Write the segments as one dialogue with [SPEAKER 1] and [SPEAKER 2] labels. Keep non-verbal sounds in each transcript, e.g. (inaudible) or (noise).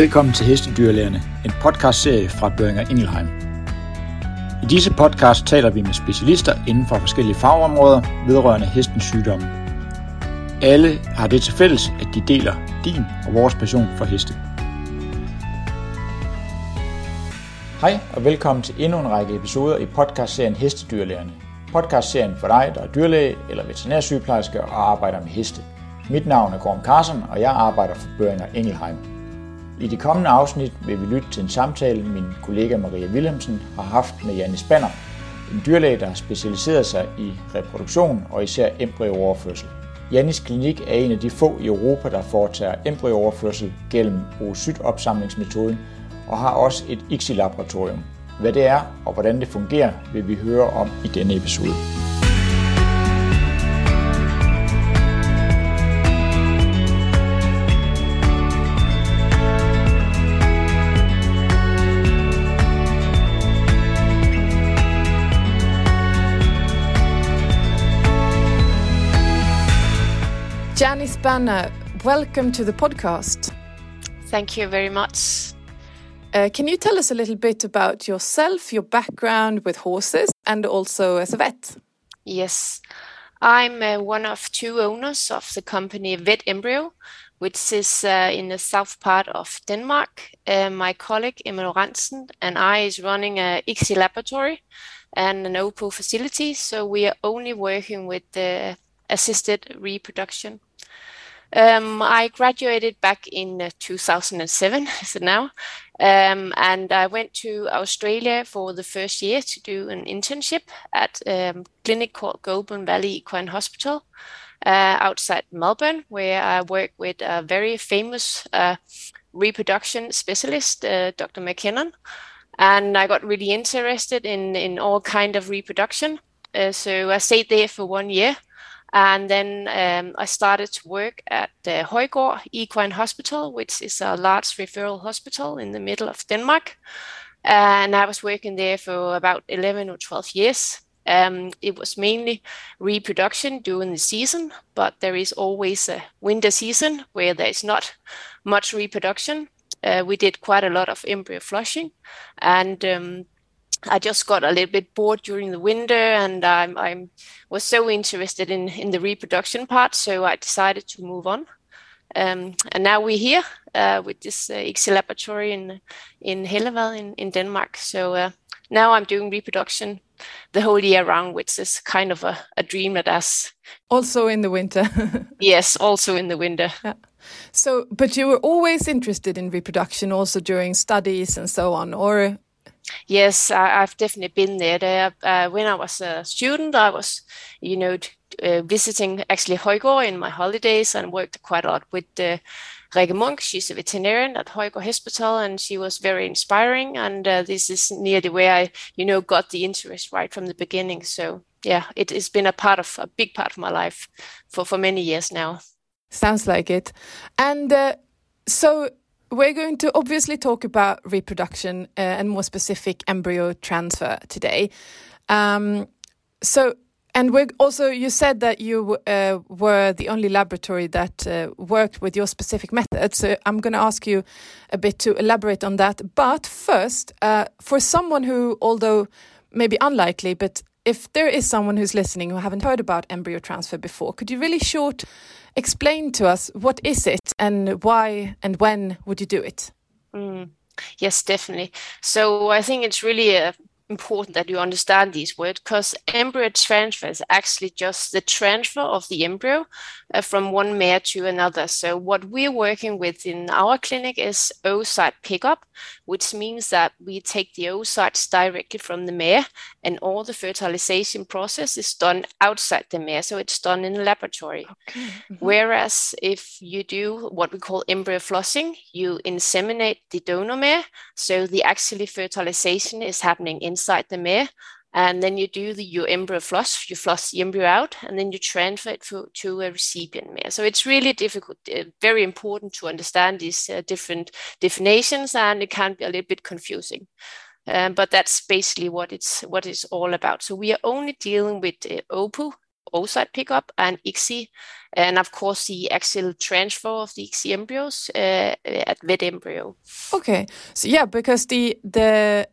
[SPEAKER 1] Velkommen til Hestedyrlægerne, en podcastserie fra Børinger Ingelheim. I disse podcast taler vi med specialister inden for forskellige fagområder vedrørende hestens sygdomme. Alle har det til fælles, at de deler din og vores passion for heste. Hej og velkommen til endnu en række episoder i podcastserien Hestedyrlægerne. Podcastserien for dig, der er dyrlæge eller veterinærsygeplejerske og arbejder med heste. Mit navn er Gorm Carson, og jeg arbejder for Børinger Engelheim. I de kommende afsnit vil vi lytte til en samtale, min kollega Maria Wilhelmsen har haft med Janne Spanner, en dyrlæge, der har specialiseret sig i reproduktion og især embryooverførsel. Jannis klinik er en af de få i Europa, der foretager embryooverførsel gennem oocytopsamlingsmetoden og har også et ICSI-laboratorium. Hvad det er og hvordan det fungerer, vil vi høre om i denne episode.
[SPEAKER 2] Banner, welcome to the podcast.
[SPEAKER 3] Thank you very much.
[SPEAKER 2] Uh, can you tell us a little bit about yourself, your background with horses, and also as a vet?
[SPEAKER 3] Yes, I'm uh, one of two owners of the company Vet Embryo, which is uh, in the south part of Denmark. Uh, my colleague Emil Ransen and I is running a ICSI laboratory and an OPU facility, so we are only working with the assisted reproduction. Um, I graduated back in uh, 2007, (laughs) is it now? Um, and I went to Australia for the first year to do an internship at a um, clinic called Goulburn Valley Equine Hospital uh, outside Melbourne, where I work with a very famous uh, reproduction specialist, uh, Dr. McKinnon. And I got really interested in, in all kind of reproduction. Uh, so I stayed there for one year and then um, I started to work at the Højgaard Equine Hospital, which is a large referral hospital in the middle of Denmark. And I was working there for about 11 or 12 years. Um, it was mainly reproduction during the season, but there is always a winter season where there is not much reproduction. Uh, we did quite a lot of embryo flushing, and um, I just got a little bit bored during the winter, and I'm I'm was so interested in in the reproduction part, so I decided to move on. Um, and now we're here uh, with this uh, ICSI laboratory in in Hellevad in, in Denmark. So uh, now I'm doing reproduction the whole year round, which is kind of a, a dream that us.
[SPEAKER 2] Also in the winter. (laughs)
[SPEAKER 3] yes, also in the winter.
[SPEAKER 2] Yeah. So, but you were always interested in reproduction, also during studies and so on, or
[SPEAKER 3] Yes, I, have definitely been there. There, uh, when I was a student, I was, you know, uh, visiting actually Højgaard in my holidays and worked quite a lot with uh, Rikke Munk. She's a veterinarian at Højgaard Hospital, and she was very inspiring. And uh, this is nearly where I, you know, got the interest right from the beginning. So yeah, it has been a part of a big part of my life for for many years now.
[SPEAKER 2] Sounds like it. And uh, so we're going to obviously talk about reproduction uh, and more specific embryo transfer today. Um, so, and we also, you said that you uh, were the only laboratory that uh, worked with your specific method. So, I'm going to ask you a bit to elaborate on that. But first, uh, for someone who, although maybe unlikely, but if there is someone who's listening who haven't heard about embryo transfer before, could you really short explain to us what is it and why and when would you do it?
[SPEAKER 3] Mm. Yes, definitely. So I think it's really a important that you understand these words because embryo transfer is actually just the transfer of the embryo uh, from one mare to another. So, what we're working with in our clinic is oocyte pickup, which means that we take the oocytes directly from the mare and all the fertilization process is done outside the mare. So, it's done in a laboratory. Okay. Mm-hmm. Whereas, if you do what we call embryo flushing, you inseminate the donor mare. So, the actually fertilization is happening in inside the mare. And then you do the, your embryo flush, you flush the embryo out, and then you transfer it to, to a recipient mare. So it's really difficult, uh, very important to understand these uh, different definitions, and it can be a little bit confusing. Um, but that's basically what it's what it's all about. So we are only dealing with uh, OPU, oocyte pickup and ICSI, and of course the axial transfer of the ICSI embryos uh, at vet embryo.
[SPEAKER 2] Okay, so yeah, because the the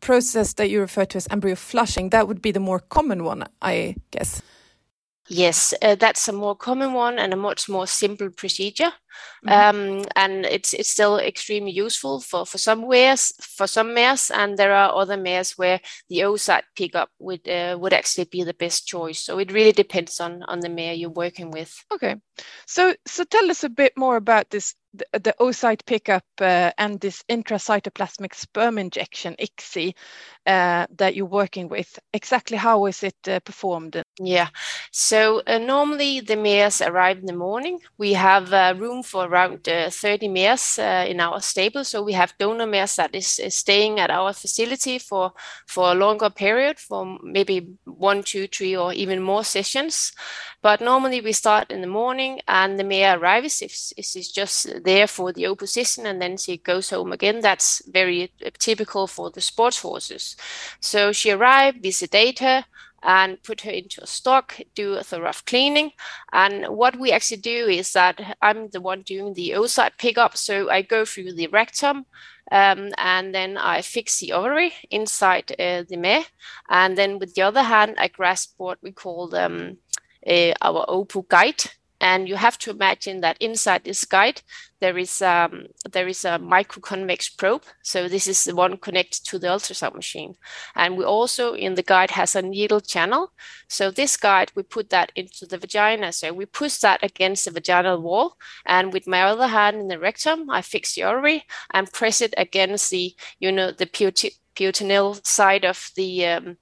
[SPEAKER 2] process that you refer to as embryo flushing, that would be the more common one, I guess.
[SPEAKER 3] Yes, uh, that's a more common one and a much more simple procedure. Mm-hmm. Um, and it's it's still extremely useful for, for some mares, for some mares, and there are other mares where the oocyte pickup would uh, would actually be the best choice. So it really depends on on the mare you're working with.
[SPEAKER 2] Okay, so so tell us a bit more about this the, oocyte pickup uh, and this intracytoplasmic sperm injection ICSI uh, that you're working with. Exactly how is it uh, performed?
[SPEAKER 3] Yeah, so uh, normally the mares arrive in the morning. We have uh, room for around uh, 30 mares in our stable. So we have donor mares that is, is, staying at our facility for, for a longer period, for maybe one, two, three, or even more sessions. But normally we start in the morning and the mare arrives if, she's just there for the opposition and then she goes home again. That's very typical for the sports horses. So she arrived, we sedate her, and put her into a stock, do a thorough cleaning. And what we actually do is that I'm the one doing the oocyte pickup. So I go through the rectum um, and then I fix the ovary inside uh, the mare. And then with the other hand, I grasp what we call um, our OPU guide and you have to imagine that inside this guide there is um, there is a microconvex probe. So this is the one connected to the ultrasound machine, and we also in the guide has a needle channel. So this guide we put that into the vagina. So we push that against the vaginal wall, and with my other hand in the rectum, I fix the ovary and press it against the you know the peritoneal side of the um,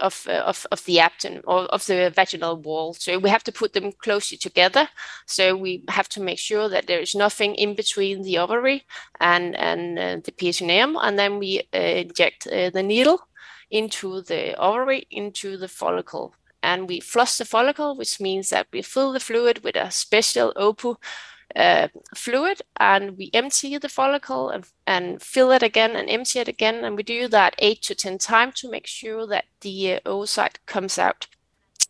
[SPEAKER 3] of, uh, of, of the abdomen or of the vaginal wall. So we have to put them closely together. So we have to make sure that there is nothing in between the ovary and, and uh, the peritoneum. And then we uh, inject uh, the needle into the ovary, into the follicle. And we flush the follicle, which means that we fill the fluid with a special OPU uh, fluid and we empty the follicle and, and fill it again and empty it again. And we do that eight to 10 times to make sure that the uh, oocyte comes out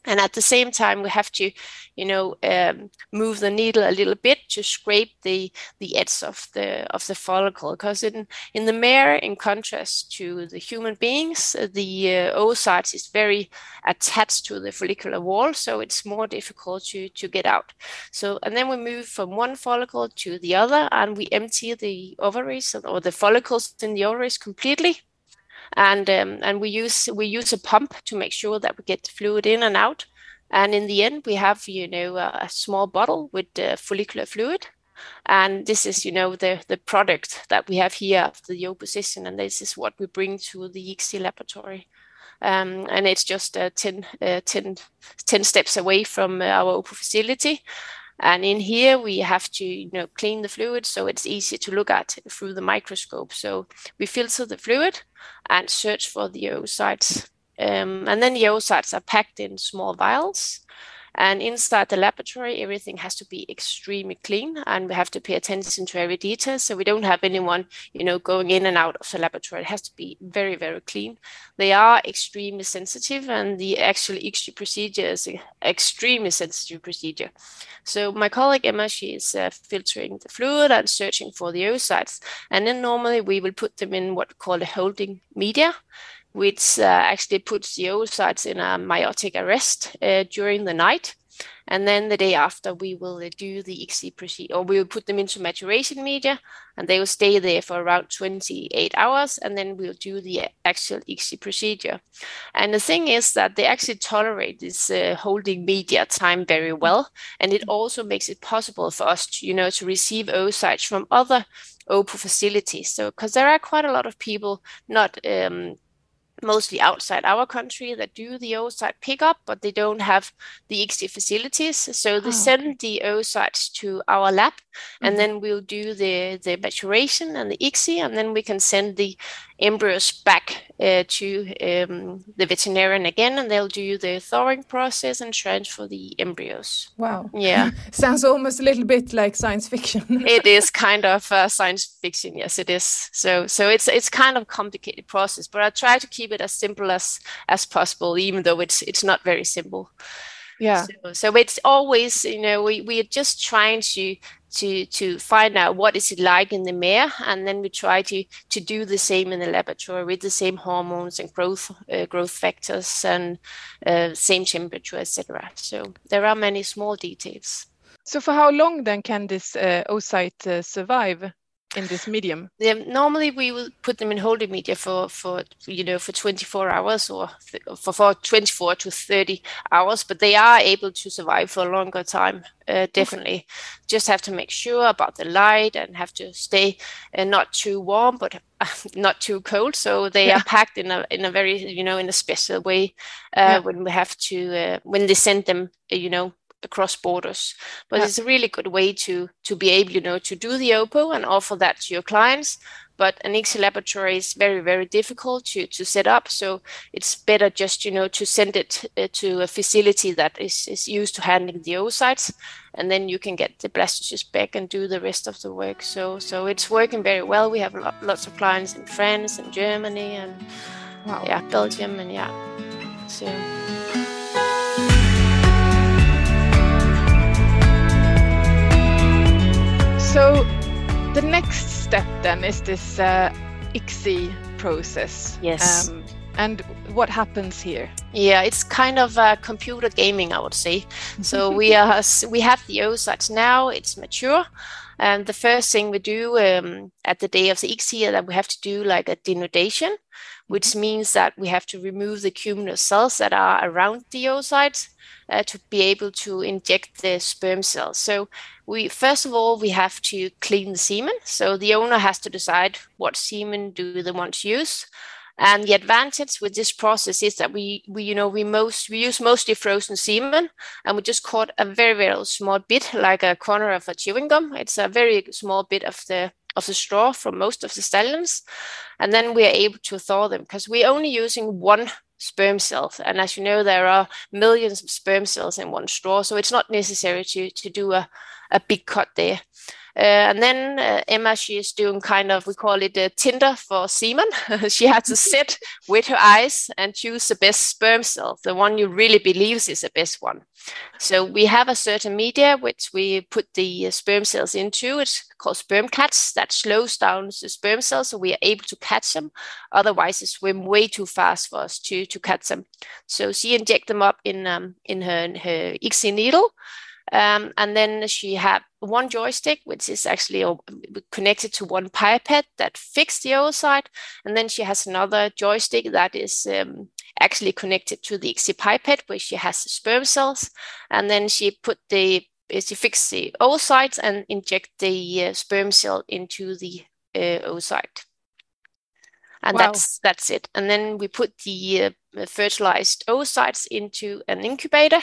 [SPEAKER 3] and at the same time we have to you know um, move the needle a little bit to scrape the the edge of the of the follicle. Because in in the mare in contrast to the human beings the uh, oocytes is very attached to the follicular wall so it's more difficult to to get out. So and then we move from one follicle to the other and we empty the ovaries or the follicles in the ovaries completely and um, and we use we use a pump to make sure that we get fluid in and out. And in the end, we have you know a, small bottle with uh, follicular fluid, and this is you know the the product that we have here after the opposition, and this is what we bring to the ICSI laboratory. Um, and it's just uh, 10, uh, 10, 10 steps away from our OPU facility. And in here, we have to you know, clean the fluid so it's easy to look at through the microscope. So we filter the fluid and search for the oocytes. Um, and then the oocytes are packed in small vials and inside the laboratory, everything has to be extremely clean and we have to pay attention to every detail. So we don't have anyone, you know, going in and out of the laboratory. It has to be very, very clean. They are extremely sensitive and the actual ICSI procedure is an extremely sensitive procedure. So my colleague Emma, she is uh, filtering the fluid and searching for the oocytes. And then normally we will put them in what we call a holding media which uh, actually puts the oocytes in a meiotic arrest uh, during the night. And then the day after, we will uh, do the ICSI procedure, or we will put them into maturation media, and they will stay there for around 28 hours, and then we'll do the actual ICSI procedure. And the thing is that they actually tolerate this uh, holding media time very well, and it also makes it possible for us, to, you know, to receive oocytes from other OPU facilities. So, because there are quite a lot of people not um, mostly outside our country that do the oocyte pickup, but they don't have the ICSI facilities. So they oh, send okay. the oocytes to our lab, and mm-hmm. then we'll do the, the maturation and the ICSI, and then we can send the embryos back uh, to um, the veterinarian again, and they'll do the thawing process and transfer the embryos.
[SPEAKER 2] Wow.
[SPEAKER 3] Yeah. (laughs)
[SPEAKER 2] Sounds almost a little bit like science fiction. (laughs)
[SPEAKER 3] it is kind of uh, science fiction. Yes, it is. So so it's it's kind of complicated process, but I try to keep it as simple as as possible, even though it's it's not very simple.
[SPEAKER 2] Yeah.
[SPEAKER 3] So, so it's always, you know, we, we are just trying to to to find out what is it like in the mare and then we try to to do the same in the laboratory with the same hormones and growth uh, growth factors and uh, same temperature etc so there are many small details
[SPEAKER 2] so for how long then can this uh, oocyte uh, survive in this medium?
[SPEAKER 3] Yeah, normally we will put them in holding media for for you know for 24 hours or for, for 24 to 30 hours, but they are able to survive for a longer time. Uh, definitely, okay. just have to make sure about the light and have to stay uh, not too warm but uh, (laughs) not too cold. So they yeah. are packed in a in a very you know in a special way uh, yeah. when we have to uh, when they send them you know across borders. But yeah. it's a really good way to to be able, you know, to do the OPU and offer that to your clients. But an ICSI laboratory is very, very difficult to, to set up. So it's better just, you know, to send it uh, to a facility that is, is used to handling the oocytes. And then you can get the blastocyst back and do the rest of the work. So so it's working very well. We have lots of clients in France and Germany and wow. yeah, Belgium and yeah. So
[SPEAKER 2] So the next step then is this uh, ICSI process.
[SPEAKER 3] Yes. Um,
[SPEAKER 2] and what happens here?
[SPEAKER 3] Yeah, it's kind of uh, computer gaming, I would say. So we (laughs) are we have the oocytes now; it's mature, and the first thing we do um, at the day of the ICSI that we have to do like a denudation, which mm-hmm. means that we have to remove the cumulus cells that are around the oocytes uh, to be able to inject the sperm cells. So we first of all we have to clean the semen. So the owner has to decide what semen do they want to use. And the advantage with this process is that we, we you know we most we use mostly frozen semen and we just cut a very very small bit like a corner of a chewing gum. It's a very small bit of the of the straw from most of the stallions, and then we are able to thaw them because we're only using one sperm cells. And as you know, there are millions of sperm cells in one straw, so it's not necessary to, to do a, a big cut there. Uh, and then uh, Emma, she is doing kind of, we call it a Tinder for semen. (laughs) she has to (laughs) sit with her eyes and choose the best sperm cell, the one you really believes is the best one. So we have a certain media which we put the uh, sperm cells into. It's called sperm catch that slows down the sperm cells so we are able to catch them. Otherwise, they swim way too fast for us to, to catch them. So she inject them up in um, in her, her ICSI needle. Um, and then she had one joystick, which is actually connected to one pipette that fixed the oocyte. And then she has another joystick that is um, actually connected to the ICSI pipette, where she has the sperm cells. And then she put the she fixed the oocytes and inject the uh, sperm cell into the uh, oocyte. And wow. that's that's it. And then we put the uh, fertilized oocytes into an incubator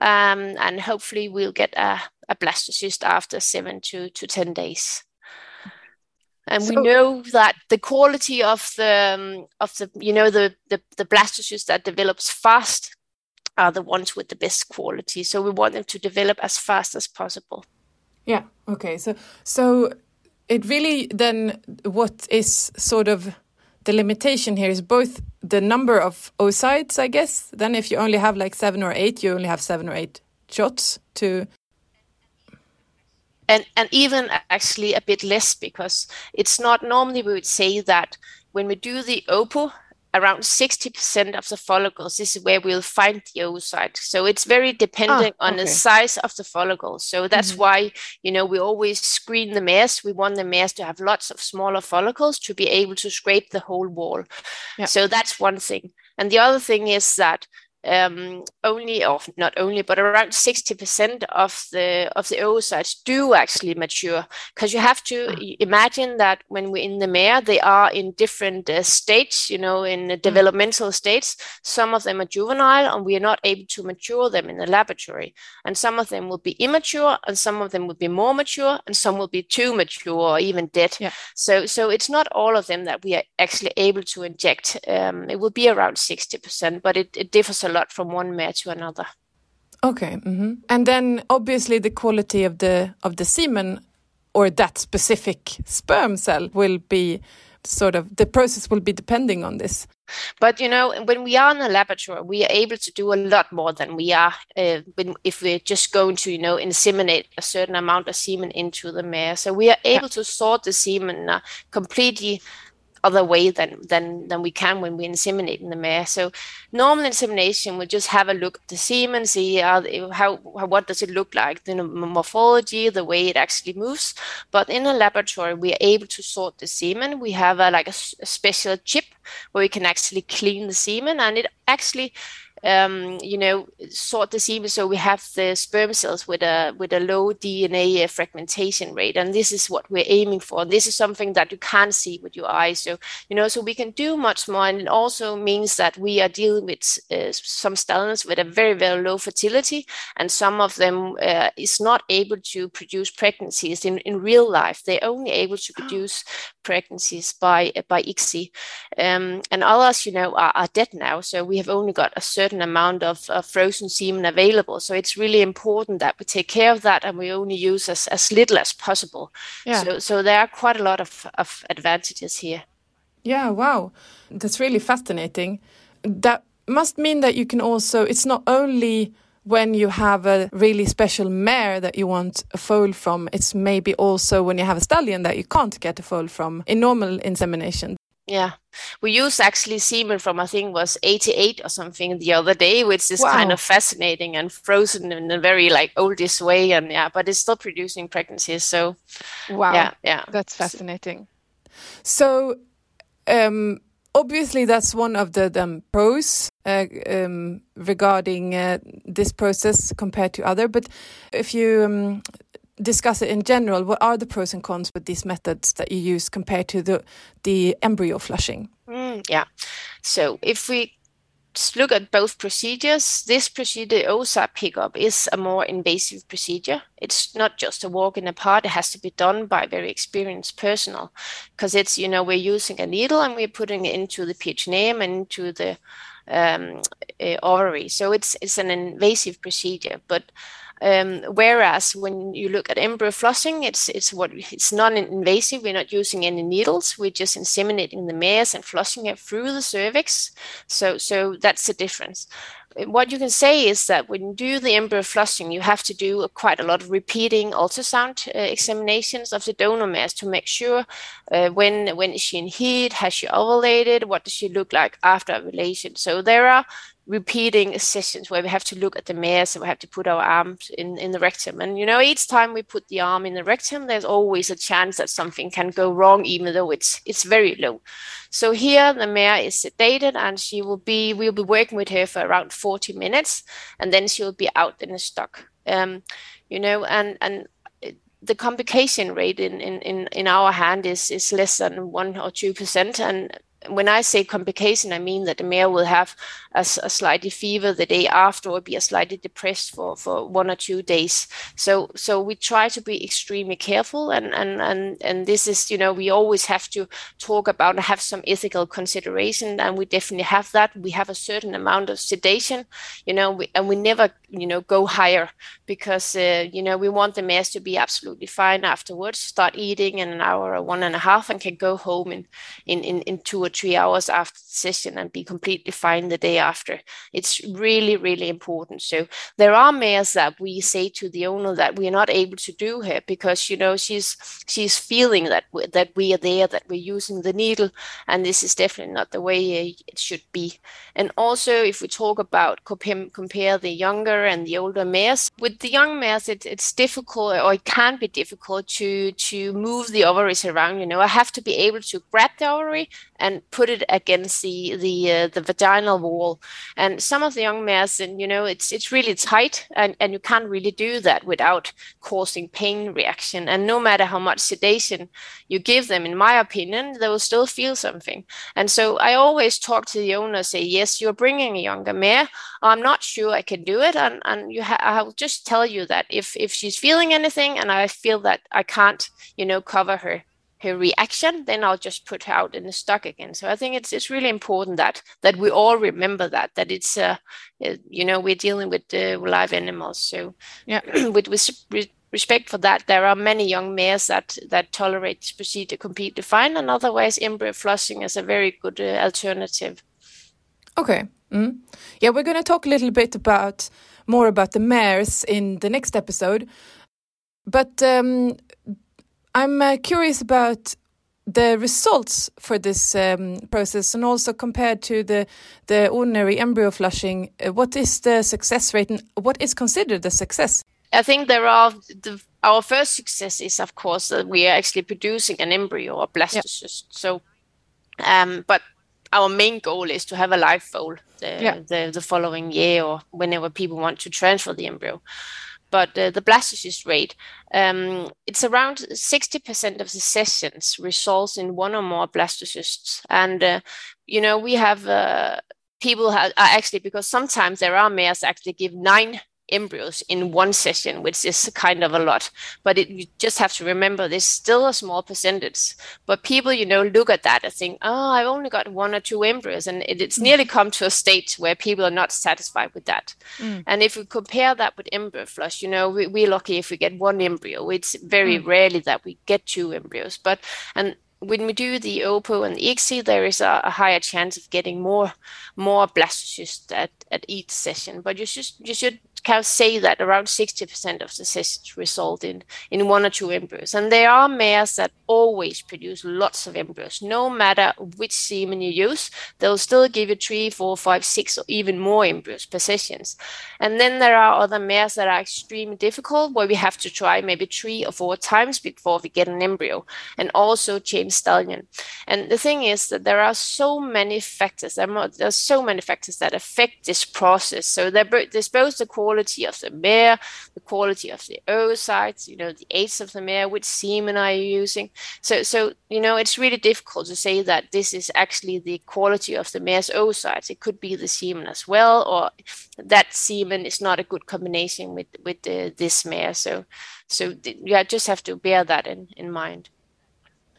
[SPEAKER 3] um, and hopefully we'll get a, a blastocyst after seven to, to 10 days. And so, we know that the quality of the um, of the you know the, the the blastocyst that develops fast are the ones with the best quality. So we want them to develop as fast as possible.
[SPEAKER 2] Yeah. Okay. So so it really then what is sort of the limitation here is both the number of oocytes, I guess. Then if you only have like seven or eight, you only have seven or eight shots to
[SPEAKER 3] and and even actually a bit less because it's not normally we would say that when we do the OPU around 60% of the follicles this is where we'll find the oocyte. So it's very dependent ah, on the size of the follicles so that's mm-hmm. why you know we always screen the mares. We want the mares to have lots of smaller follicles to be able to scrape the whole wall. Yeah. so that's one thing. And the other thing is that um, only or not only but around 60% of the of the oocytes do actually mature because you have to mm. imagine that when we're in the mare they are in different uh, states you know in mm. developmental states some of them are juvenile and we are not able to mature them in the laboratory and some of them will be immature and some of them will be more mature and some will be too mature or even dead yeah. so so it's not all of them that we are actually able to inject um, it will be around 60% but it, it differs a lot from one mare to another.
[SPEAKER 2] Okay, mm -hmm. and then obviously the quality of the of the semen or that specific sperm cell will be sort of the process will be depending on this.
[SPEAKER 3] But you know, when we are in a laboratory, we are able to do a lot more than we are uh, when, if we're just going to, you know, inseminate a certain amount of semen into the mare. So we are able yeah. to sort the semen uh, completely other way than than than we can when we inseminate in the mare. So normal insemination will just have a look at the semen, see how, how what does it look like, the morphology, the way it actually moves. But in a laboratory, we are able to sort the semen. We have a, like a, a special chip where we can actually clean the semen, and it actually um, you know, sort the semen. So we have the sperm cells with a with a low DNA fragmentation rate, and this is what we're aiming for. This is something that you can't see with your eyes, so you know, so we can do much more, and it also means that we are dealing with uh, some stallions with a very very low fertility, and some of them uh, is not able to produce pregnancies in, in real life. They're only able to produce pregnancies by by ICSI, um, and others, you know, are, are dead now. So we have only got a certain amount of, of frozen semen available. So it's really important that we take care of that and we only use as, as little as possible. Yeah. So, so there are quite a lot of, of advantages here.
[SPEAKER 2] Yeah, wow. That's really fascinating. That must mean that you can also, it's not only when you have a really special mare that you want a foal from, it's maybe also when you have a stallion that you can't get a foal from in normal insemination.
[SPEAKER 3] Yeah, we use actually semen from I think was 88 or something the other day, which is wow. kind of fascinating and frozen in a very like oldish way, and yeah, but it's still producing pregnancies. So,
[SPEAKER 2] wow, yeah, yeah, that's fascinating. So, um, obviously, that's one of the, pros uh, um, regarding uh, this process compared to other. But if you um, discuss it in general, what are the pros and cons with these methods that you use compared to the the embryo flushing?
[SPEAKER 3] Mm, yeah. So if we look at both procedures, this procedure, oocyte pickup, is a more invasive procedure. It's not just a walk in the park. It has to be done by very experienced personnel because it's, you know, we're using a needle and we're putting it into the peritoneum and into the um, ovary. So it's, it's an invasive procedure. But um, whereas when you look at embryo flushing, it's it's what it's non-invasive. We're not using any needles. We're just inseminating the mares and flushing it through the cervix. So so that's the difference. What you can say is that when you do the embryo flushing, you have to do quite a lot of repeating ultrasound uh, examinations of the donor mares to make sure uh, when when is she in heat, has she ovulated, what does she look like after ovulation. So there are repeating sessions where we have to look at the mares and we have to put our arms in, in the rectum. And you know, each time we put the arm in the rectum, there's always a chance that something can go wrong, even though it's it's very low. So here the mare is sedated and she will be we'll be working with her for around 40 minutes and then she will be out in the stock. Um, you know, and and the complication rate in, in, in, in our hand is, is less than one or two percent and when I say complication, I mean that the mare will have a, a slightly fever the day after or be a slightly depressed for, for one or two days. So so we try to be extremely careful and, and, and, and this is, you know, we always have to talk about and have some ethical consideration and we definitely have that. We have a certain amount of sedation, you know, we, and we never, you know, go higher because, uh, you know, we want the mares to be absolutely fine afterwards, start eating in an hour or one and a half and can go home in, in, in, in two or three hours after the session and be completely fine the day after. It's really, really important. So there are mares that we say to the owner that we are not able to do here because you know she's she's feeling that we, that we are there, that we're using the needle, and this is definitely not the way it should be. And also, if we talk about compare, compare the younger and the older mares, with the young mares, it, it's difficult or it can be difficult to to move the ovaries around. You know, I have to be able to grab the ovary and put it against the the uh, the vaginal wall. And some of the young mares, and you know, it's it's really tight, and and you can't really do that without causing pain reaction. And no matter how much sedation you give them, in my opinion, they will still feel something. And so I always talk to the owner, say, yes, you're bringing a younger mare. I'm not sure I can do it, and and you ha- I'll just tell you that if if she's feeling anything, and I feel that I can't, you know, cover her her reaction, then I'll just put her out in the stock again. So I think it's it's really important that that we all remember that that it's uh, uh you know we're dealing with uh, live animals. So yeah, (clears throat) with with respect for that, there are many young mares that that tolerate this procedure completely fine, and otherwise embryo flushing is a very good uh, alternative.
[SPEAKER 2] Okay. Mm. Yeah, we're going to talk a little bit about more about the mares in the next episode, but um, I'm uh, curious about the results for this um, process and also compared to the the ordinary embryo flushing uh, what is the success rate and what is considered a success?
[SPEAKER 3] I think there are the, our first success is of course that we are actually producing an embryo or blastocyst. So um, but our main goal is to have a live foal the, yeah. the, the following year or whenever people want to transfer the embryo but uh, the blastocyst rate, um, it's around 60% of the sessions results in one or more blastocysts. And, uh, you know, we have uh, people have, actually, because sometimes there are mares actually give nine embryos in one session, which is kind of a lot. But it, you just have to remember there's still a small percentage. But people, you know, look at that and think, oh, I've only got one or two embryos. And it, it's mm. nearly come to a state where people are not satisfied with that. Mm. And if we compare that with embryo flush, you know, we, we're lucky if we get one embryo. It's very mm. rarely that we get two embryos. But, and when we do the OPU and the ICSI, there is a, a, higher chance of getting more more blastocysts at, at each session. But you should you should can say that around 60% of the cysts result in, in one or two embryos. And there are mares that always produce lots of embryos. No matter which semen you use, they'll still give you three, four, five, six, or even more embryos per sessions. And then there are other mares that are extremely difficult, where we have to try maybe three or four times before we get an embryo, and also change stallion. And the thing is that there are so many factors, there are, so many factors that affect this process. So there's both the quality of the mare, the quality of the oocytes, you know, the age of the mare, which semen are you using. So, so you know, it's really difficult to say that this is actually the quality of the mare's oocytes. It could be the semen as well, or that semen is not a good combination with with the, this mare. So, so you just have to bear that in in mind.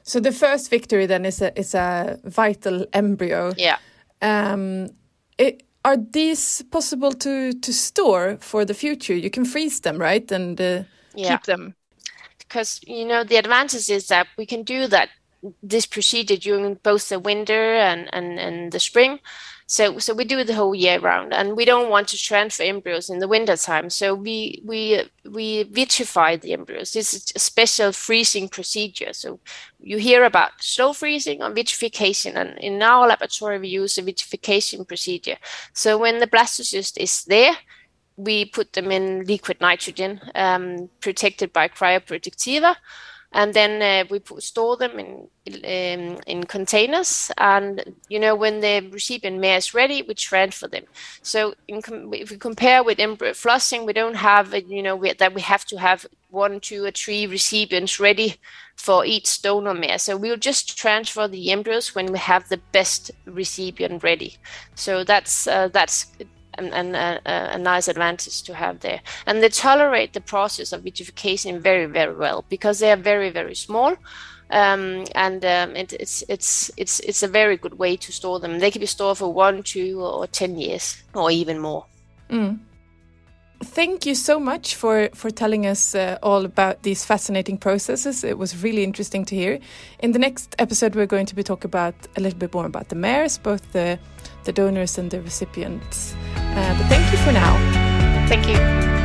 [SPEAKER 2] So the first victory then is a is a vital embryo.
[SPEAKER 3] Yeah.
[SPEAKER 2] Um, it, are these possible to to store for the future? You can freeze them, right, and uh, yeah. keep them.
[SPEAKER 3] Because you know the advantage is that we can do that this procedure during both the winter and and, and the spring so so we do the whole year round, and we don't want to transfer embryos in the winter time. So we we we vitrify the embryos. This is a special freezing procedure. So you hear about slow freezing or vitrification, and in our laboratory we use a vitrification procedure. So when the blastocyst is there, we put them in liquid nitrogen, um, protected by cryoprotectiva and then uh, we put, store them in um, in containers. And you know when the recipient mare is ready we transfer them. So com- if we compare with embryo flushing we don't have you know we, that we have to have one two or three recipients ready for each donor mare so we'll just transfer the embryos when we have the best recipient ready. So that's uh, that's and, a, nice advantage to have there. And they tolerate the process of vitrification very, very well because they are very, very small. Um, and um, it, it's it's it's it's a very good way to store them. They can be stored for one, two, or ten years, or even more.
[SPEAKER 2] Mm. Thank you so much for for telling us uh, all about these fascinating processes. It was really interesting to hear. In the next episode, we're going to be talking about a little bit more about the mares, both the the donors and the recipients. Uh, but thank you for now.
[SPEAKER 3] Thank you.